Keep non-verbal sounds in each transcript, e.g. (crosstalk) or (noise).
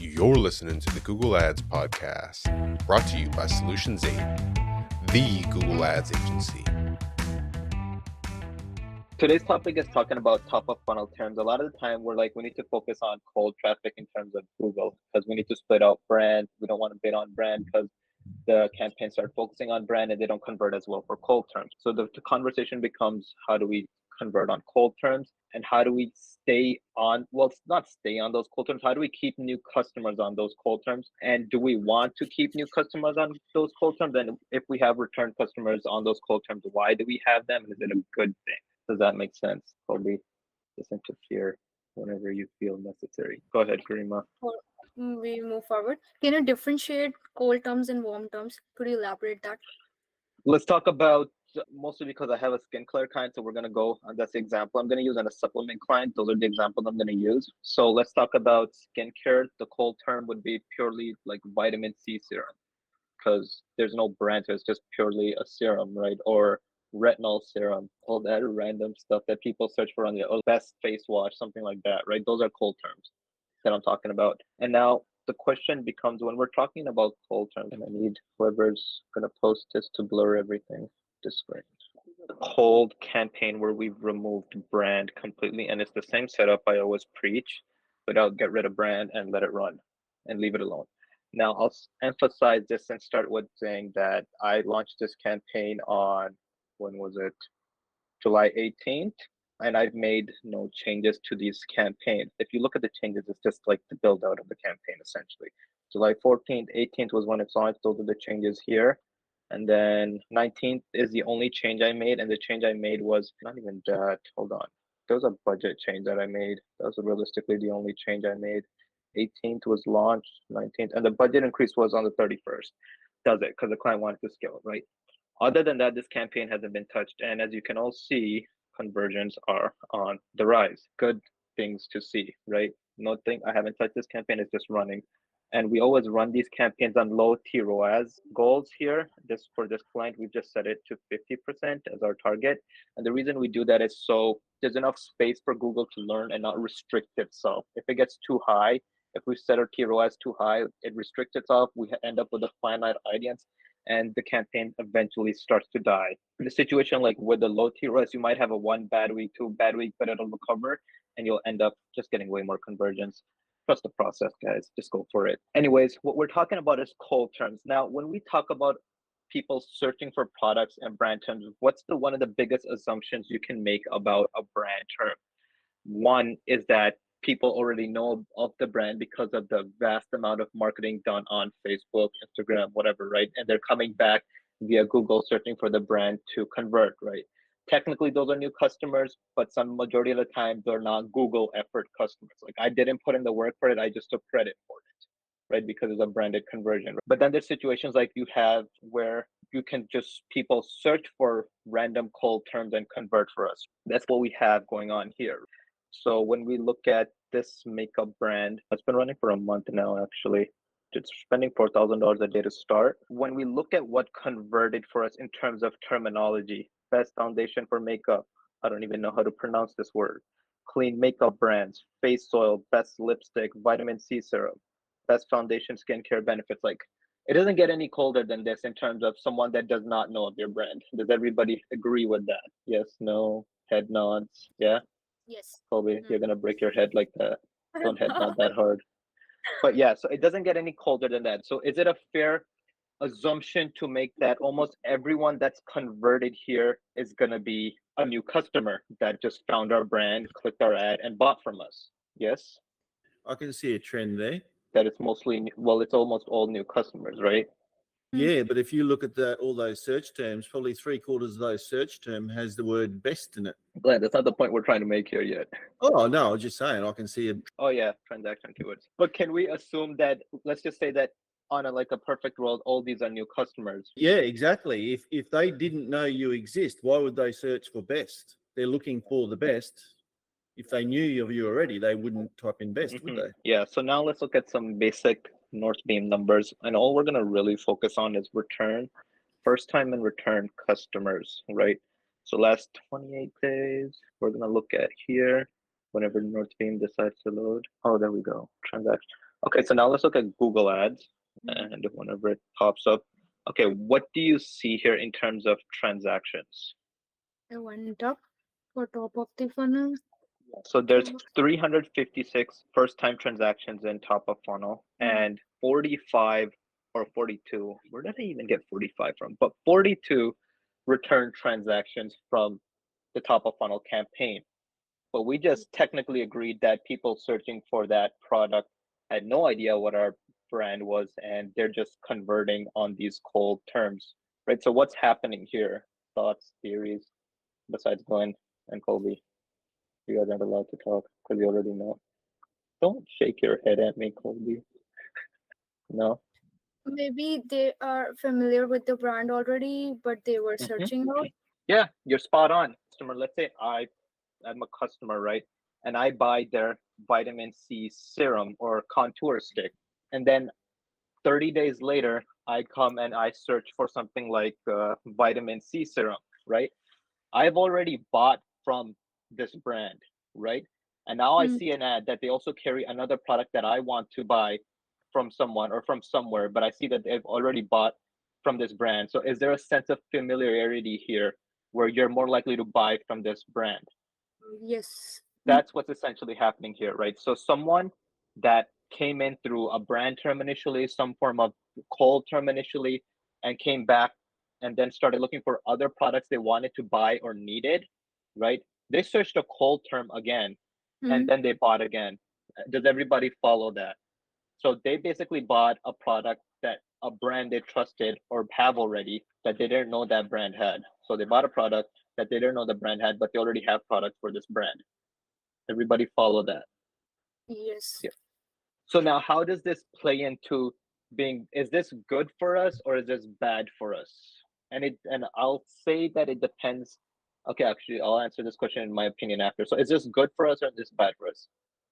You're listening to the Google Ads Podcast, brought to you by Solutions 8, the Google Ads agency. Today's topic is talking about top of funnel terms. A lot of the time, we're like, we need to focus on cold traffic in terms of Google because we need to split out brand. We don't want to bid on brand because the campaigns start focusing on brand and they don't convert as well for cold terms. So the, the conversation becomes how do we convert on cold terms? And how do we stay on well not stay on those cold terms how do we keep new customers on those cold terms? And do we want to keep new customers on those cold terms? And if we have return customers on those cold terms why do we have them? And is it a good thing? Does that make sense? Probably just interfere whenever you feel necessary. Go ahead karima. Mm, we move forward. Can you differentiate cold terms and warm terms? Could you elaborate that? let's talk about mostly because I have a skin skincare client, so we're gonna go on that's the example I'm gonna use on a supplement client. Those are the examples I'm gonna use. So let's talk about skincare. The cold term would be purely like vitamin C serum, because there's no brand, it's just purely a serum, right? Or retinol serum, all that random stuff that people search for on the oh, best face wash, something like that, right? Those are cold terms that I'm talking about. And now the question becomes when we're talking about cold terms, and I need whoever's gonna post this to blur everything screen. Cold campaign where we've removed brand completely, and it's the same setup I always preach, but I'll get rid of brand and let it run and leave it alone. Now I'll emphasize this and start with saying that I launched this campaign on when was it? July 18th, and I've made no changes to these campaigns. If you look at the changes, it's just like the build out of the campaign essentially. July 14th, 18th was when it's launched. Those are the changes here. And then 19th is the only change I made. And the change I made was not even that. Hold on. There was a budget change that I made. That was realistically the only change I made. 18th was launched, 19th, and the budget increase was on the 31st. Does it? Because the client wanted to scale, right? Other than that, this campaign hasn't been touched. And as you can all see, conversions are on the rise. Good things to see, right? Nothing, I haven't touched this campaign, it's just running. And we always run these campaigns on low T ROAS goals here. This for this client, we've just set it to 50% as our target. And the reason we do that is so there's enough space for Google to learn and not restrict itself. If it gets too high, if we set our T ROAS too high, it restricts itself. We end up with a finite audience and the campaign eventually starts to die. In situation like with the low T ROAS, you might have a one bad week, two bad week, but it'll recover and you'll end up just getting way more conversions trust the process, guys. Just go for it. Anyways, what we're talking about is cold terms. Now, when we talk about people searching for products and brand terms, what's the one of the biggest assumptions you can make about a brand term? One is that people already know of the brand because of the vast amount of marketing done on Facebook, Instagram, whatever, right? And they're coming back via Google searching for the brand to convert, right? Technically those are new customers, but some majority of the time they're not Google effort customers. Like I didn't put in the work for it, I just took credit for it, right? Because it's a branded conversion. But then there's situations like you have where you can just people search for random cold terms and convert for us. That's what we have going on here. So when we look at this makeup brand, it's been running for a month now actually. It's spending four thousand dollars a day to start. When we look at what converted for us in terms of terminology, best foundation for makeup. I don't even know how to pronounce this word. Clean makeup brands, face oil, best lipstick, vitamin C serum, best foundation skincare benefits. Like it doesn't get any colder than this in terms of someone that does not know of your brand. Does everybody agree with that? Yes, no, head nods. Yeah. Yes. Colby, Mhm. you're gonna break your head like that. (laughs) Don't head nod that hard. But yeah, so it doesn't get any colder than that. So is it a fair assumption to make that almost everyone that's converted here is going to be a new customer that just found our brand, clicked our ad, and bought from us. Yes, I can see a trend there. that it's mostly well, it's almost all new customers, right? Mm. Yeah, but if you look at the, all those search terms, probably three quarters of those search term has the word best in it. Glad that's not the point we're trying to make here yet. Oh no, I was just saying I can see a Oh yeah, transaction keywords. But can we assume that? Let's just say that on a like a perfect world, all these are new customers. yeah, exactly. If if they didn't know you exist, why would they search for best? They're looking for the best. If they knew of you already, they wouldn't type in best, would Mhm. they? Yeah, so now let's look at some basic Northbeam numbers. And all we're gonna really focus on is return, first time and return customers, right? So last 28 days, we're gonna look at here whenever Northbeam decides to load. Oh, there we go. Transaction. Okay, so now let's look at Google Ads. And whenever it pops up. Okay, what do you see here in terms of transactions? I went up for top of the funnel. So there's Mhm. 356 first time transactions in top of funnel Mhm. and 45 or 42. Where did I even get 45 from? But 42 return transactions from the top of funnel campaign. But we just technically agreed that people searching for that product had no idea what our brand was and they're just converting on these cold terms. Right? So what's happening here? Thoughts, theories, besides Glenn and Colby? You guys aren't allowed to talk because you already know. Don't shake your head at me, Colby. (laughs) no. Maybe they are familiar with the brand already, but they were Mhm. searching out. Yeah, you're spot on. Customer, let's say I I'm a customer, right? And I buy their vitamin C serum or contour stick. And then 30 days later, I come and I search for something like uh, vitamin C serum, right? I've already bought from this brand, right? And now I Mm. see an ad that they also carry another product that I want to buy from someone or from somewhere, but I see that they've already bought from this brand. So is there a sense of familiarity here where you're more likely to buy from this brand? Yes. That's what's essentially happening here, right? So someone that came in through a brand term initially, some form of cold term initially, and came back and then started looking for other products they wanted to buy or needed, right? They searched a cold term again Mhm. and then they bought again. Does everybody follow that? So they basically bought a product that a brand they trusted or have already that they didn't know that brand had. So they bought a product that they didn't know the brand had, but they already have products for this brand. Everybody follow that. Yes. Yeah. So now how does this play into being is this good for us or is this bad for us? And it and I'll say that it depends. Okay, actually I'll answer this question in my opinion after. So is this good for us or is this bad for us?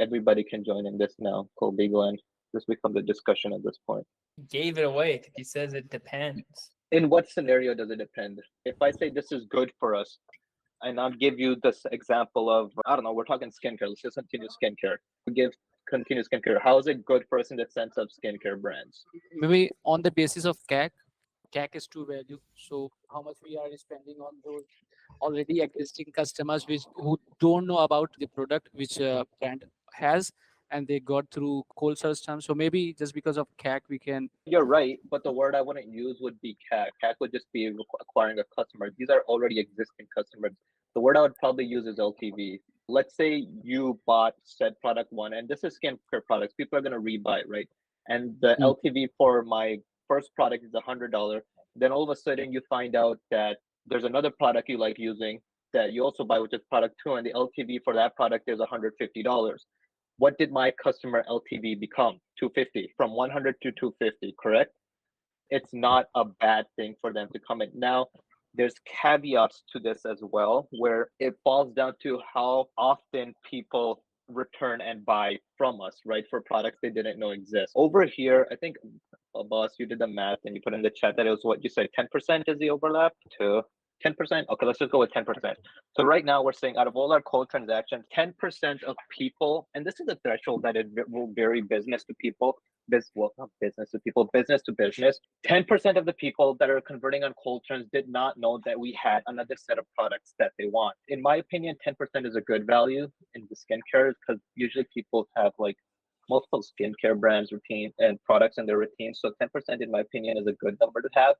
Everybody can join in this now. Colby Glenn. This becomes a discussion at this point. gave it away he says it depends. In what scenario does it depend? If I say this is good for us, and I'll give you this example of I don't know, we're talking skincare. Let's just continue skincare. We give continue skincare. How is it good in the sense of skincare brands? maybe on the basis of CAC, CAC is true value. So how much we are spending on those already existing customers which who don't know about the product which uh, brand has and they got through cold search terms. So maybe just because of CAC we can You're right, but the word I wouldn't use would be CAC. CAC would just be acquiring a customer. These are already existing customers. The word I would probably use is LTV. Let's say you bought said product one, and this is skincare products. People are gonna rebuy, right? And the Mm. LTV for my first product is a hundred dollar. Then all of a sudden you find out that there's another product you like using that you also buy, which is product two, and the LTV for that product is a hundred fifty dollars. What did my customer LTV become? 250 from 100 to 250, correct? It's not a bad thing for them to come in. Now, there's caveats to this as well, where it falls down to how often people return and buy from us, right? For products they didn't know exist. Over here, I think, uh, boss, you did the math and you put in the chat that it was what you said 10% is the overlap to 10%. Okay, let's just go with 10%. So right now we're saying out of all our cold transactions, 10% of people, and this is a threshold that it will vary business to people, biz, well, not business to people, business to business. 10% of the people that are converting on cold terms did not know that we had another set of products that they want. In my opinion, 10% is a good value in the skincare because usually people have like multiple skincare brands routine and products in their routine. So 10% in my opinion is a good number to have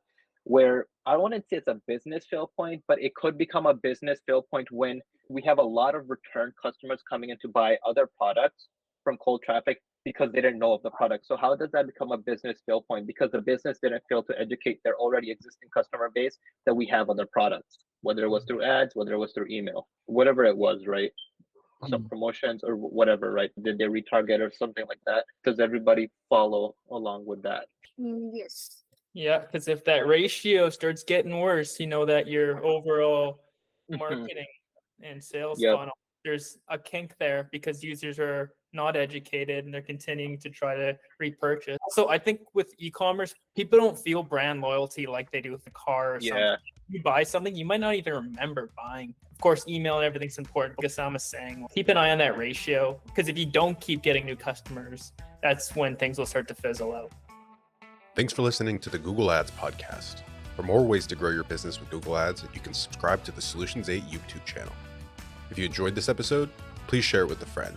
where I wouldn't say it's a business fail point, but it could become a business fail point when we have a lot of return customers coming in to buy other products from cold traffic because they didn't know of the product. So how does that become a business fail point? Because the business didn't fail to educate their already existing customer base that we have other products, whether it was through ads, whether it was through email, whatever it was, right? Some promotions or whatever, right? Did they retarget or something like that? Does everybody follow along with that? Yes. Yeah, because if that ratio starts getting worse, you know that your overall Mhm. marketing and sales Yep. funnel, there's a kink there because users are not educated and they're continuing to try to repurchase. So I think with e-commerce, people don't feel brand loyalty like they do with the car or something. Yeah. you buy something, you might not even remember buying. Of course, email and everything's important. Like Usama's saying, keep an eye on that ratio because if you don't keep getting new customers, that's when things will start to fizzle out. Thanks for listening to the Google Ads podcast. For more ways to grow your business with Google Ads, you can subscribe to the Solutions 8 YouTube channel. If you enjoyed this episode, please share it with a friend.